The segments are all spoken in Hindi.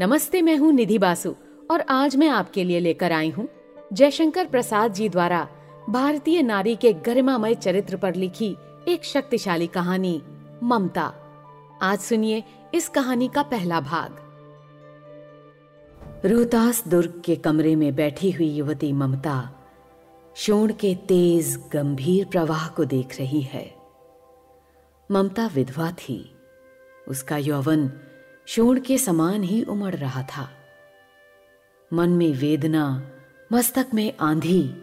नमस्ते, मैं हूँ निधि बासु और आज मैं आपके लिए लेकर आई हूँ जयशंकर प्रसाद जी द्वारा भारतीय नारी के गरिमामय चरित्र पर लिखी एक शक्तिशाली कहानी, ममता। आज सुनिए इस कहानी का पहला भाग। रोहतास दुर्ग के कमरे में बैठी हुई युवती ममता शोण के तेज, गंभीर प्रवाह को देख रही है। ममता विधवा थी। उसका यौवन शोण के समान ही उमड़ रहा था। मन में वेदना, मस्तक में आंधी,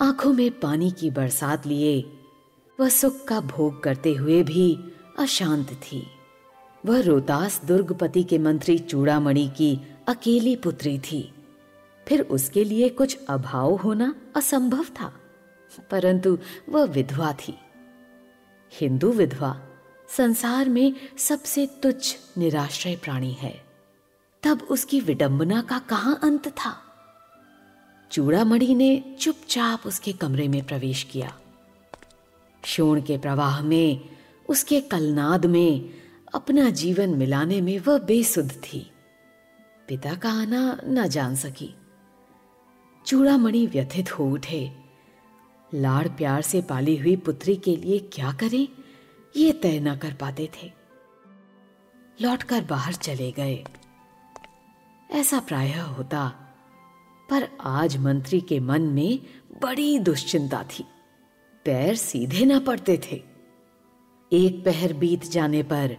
आँखों में पानी की बरसात लिए, वह सुख का भोग करते हुए भी अशांत थी। वह रोतास दुर्गपति के मंत्री चूड़ामणि की अकेली पुत्री थी। फिर उसके लिए कुछ अभाव होना असंभव था, परंतु वह विधवा थी। हिंदू विधवा संसार में सबसे तुच्छ निराश्रय प्राणी है। तब उसकी विडंबना का कहाँ अंत था? चूड़ामणि ने चुपचाप उसके कमरे में प्रवेश किया। शोण के प्रवाह में, उसके कलनाद में, अपना जीवन मिलाने में वह बेसुध थी। पिता का आना न जान सकी। चूड़ामणि व्यथित हो उठे। लाड़ प्यार से पाली हुई पुत्री के लिए क्या करें? ये तय न कर पाते थे। लौटकर बाहर चले गए। ऐसा प्रायः होता, पर आज मंत्री के मन में बड़ी दुश्चिंता थी। पैर सीधे न पड़ते थे। एक पहर बीत जाने पर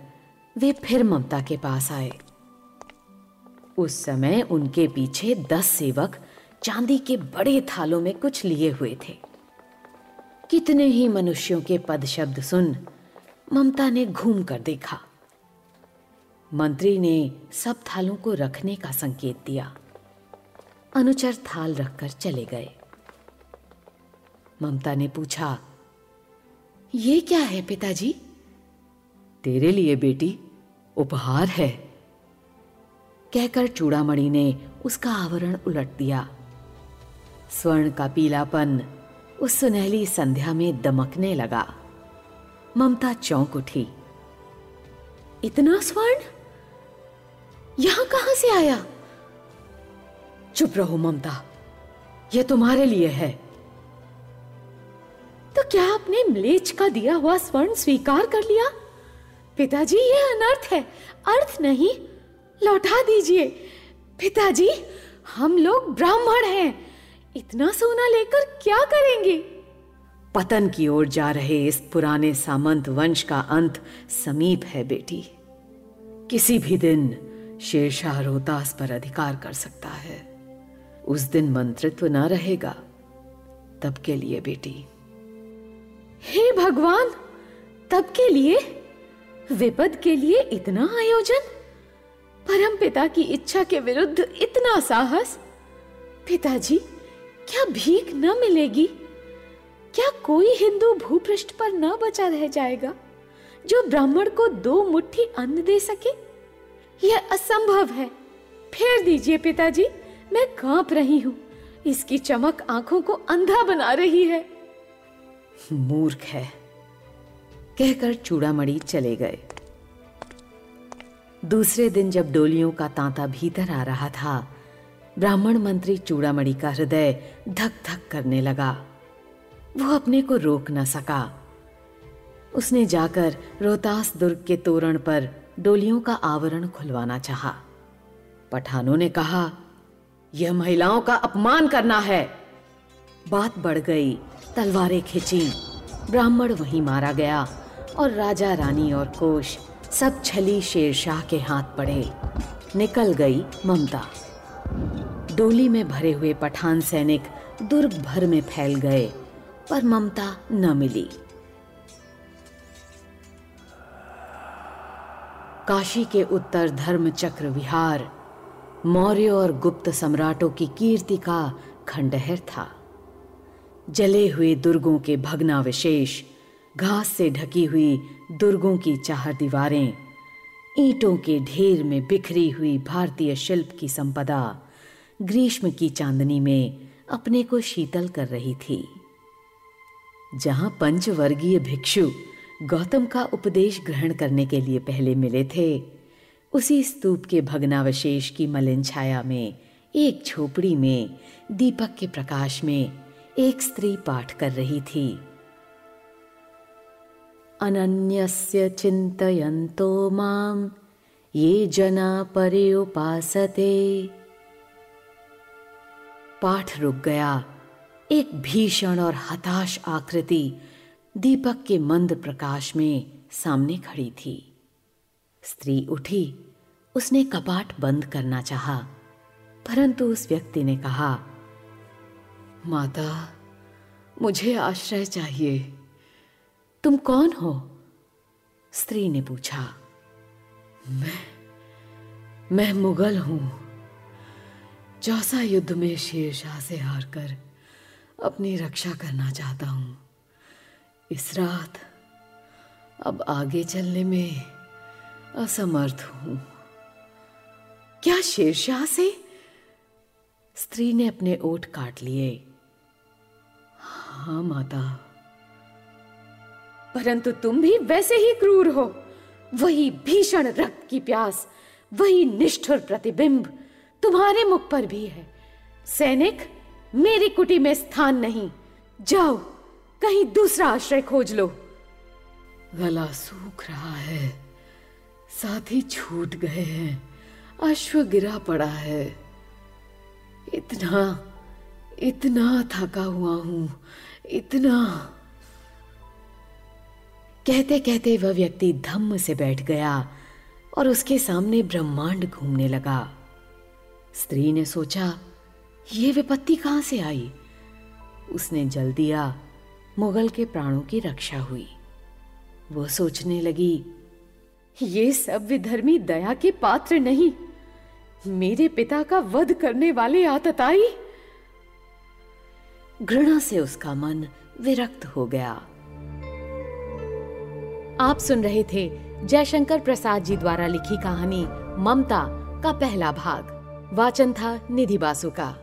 वे फिर ममता के पास आए। उस समय उनके पीछे दस सेवक चांदी के बड़े थालों में कुछ लिए हुए थे। कितने ही मनुष्यों के पद शब्द सुन ममता ने घूम कर देखा। मंत्री ने सब थालों को रखने का संकेत दिया। अनुचर थाल रखकर चले गए। ममता ने पूछा, ये क्या है पिताजी? तेरे लिए बेटी, उपहार है। कहकर चूड़ामणि ने उसका आवरण उलट दिया। स्वर्ण का पीलापन उस सुनहली संध्या में दमकने लगा। ममता चौंक उठी। इतना स्वर्ण? यहाँ कहाँ से आया? चुप रहो ममता यह तुम्हारे लिए है। तो क्या आपने म्लेच का दिया हुआ स्वर्ण स्वीकार कर लिया? पिताजी यह अनर्थ है। अर्थ नहीं, लौटा दीजिए। पिताजी, हम लोग ब्राह्मण हैं। इतना सोना लेकर क्या करेंगे? पतन की ओर जा रहे इस पुराने सामंत वंश का अंत समीप है, बेटी। किसी भी दिन शेरशाह रोहतास पर अधिकार कर सकता है। उस दिन मंत्रित्व ना रहेगा। तब के लिए, बेटी। हे भगवान, तब के लिए? विपद के लिए इतना आयोजन? परम पिता की इच्छा के विरुद्ध इतना साहस? पिताजी, क्या भीख न मिलेगी? क्या कोई हिंदू भूपृष्ठ पर न बचा रह जाएगा? जो ब्राह्मण को दो मुट्ठी अन्न दे सके? यह असंभव है। फेर दीजिए पिताजी, मैं काँप रही हूँ। इसकी चमक आँखों को अंधा बना रही है। मूर्ख है। कहकर चूड़ामणि चले गए। दूसरे दिन जब डोलियों का तांता भीतर आ रहा था, ब्राह्मण मंत्री चूड़ामणि का हृदय धक धक करने लगा। वो अपने को रोक न सका। उसने जाकर रोहतास दुर्ग के तोरण पर डोलियों का आवरण खुलवाना चाहा। पठानों ने कहा, यह महिलाओं का अपमान करना है। बात बढ़ गई, तलवारें खिंची, ब्राह्मण वहीं मारा गया और राजा, रानी और कोश सब छली शेरशाह के हाथ पड़े। निकल गई ममता। डोली में भरे हुए पठान सैनिक दुर्ग भर में फैल गए। पर ममता न मिली। काशी के उत्तर धर्म चक्र विहार, मौर्य और गुप्त सम्राटों की कीर्ति का खंडहर था। जले हुए दुर्गों के भग्नावशेष, घास से ढकी हुई दुर्गों की चार दीवारें, ईंटों के ढेर में बिखरी हुई भारतीय शिल्प की संपदा, ग्रीष्म की चांदनी में अपने को शीतल कर रही थी। जहाँ पंचवर्गीय भिक्षु गौतम का उपदेश ग्रहण करने के लिए पहले मिले थे, उसी स्तूप के भग्नावशेष की मलिन छाया में, एक झोपड़ी में, दीपक के प्रकाश में एक स्त्री पाठ कर रही थी। अनन्यस्य चिन्तयन्तो माम ये जना परे उपासते। पाठ रुक गया। एक भीषण और हताश आकृति दीपक के मंद प्रकाश में सामने खड़ी थी। स्त्री उठी उसने कपाट बंद करना चाहा, परंतु उस व्यक्ति ने कहा माता मुझे आश्रय चाहिए। तुम कौन हो? स्त्री ने पूछा मैं मैं मुगल हूँ। चौसा युद्ध में शेरशाह से हारकर अपनी रक्षा करना चाहता हूँ। इस रात अब आगे चलने में असमर्थ हूँ। क्या शेरशाह से स्त्री ने अपने ओठ काट लिए? हाँ माता। परंतु तुम भी वैसे ही क्रूर हो। वही भीषण रक्त की प्यास, वही निष्ठुर प्रतिबिंब तुम्हारे मुख पर भी है। सैनिक मेरी कुटी में स्थान नहीं। जाओ, कहीं दूसरा आश्रय खोज लो। गला सूख रहा है। साथी छूट गए हैं। अश्व गिरा पड़ा है। इतना इतना थका हुआ हूँ। इतना। कहते कहते वह व्यक्ति धम्म से बैठ गया और उसके सामने ब्रह्मांड घूमने लगा। स्त्री ने सोचा ये विपत्ति कहाँ से आई? उसने जल दिया, मुगल के प्राणों की रक्षा हुई। वो सोचने लगी, ये सब विधर्मी दया के पात्र नहीं। मेरे पिता का वध करने वाले आतताई। घृणा से उसका मन विरक्त हो गया। आप सुन रहे थे जयशंकर प्रसाद जी द्वारा लिखी कहानी ममता का पहला भाग। वाचन था निधि बासु का।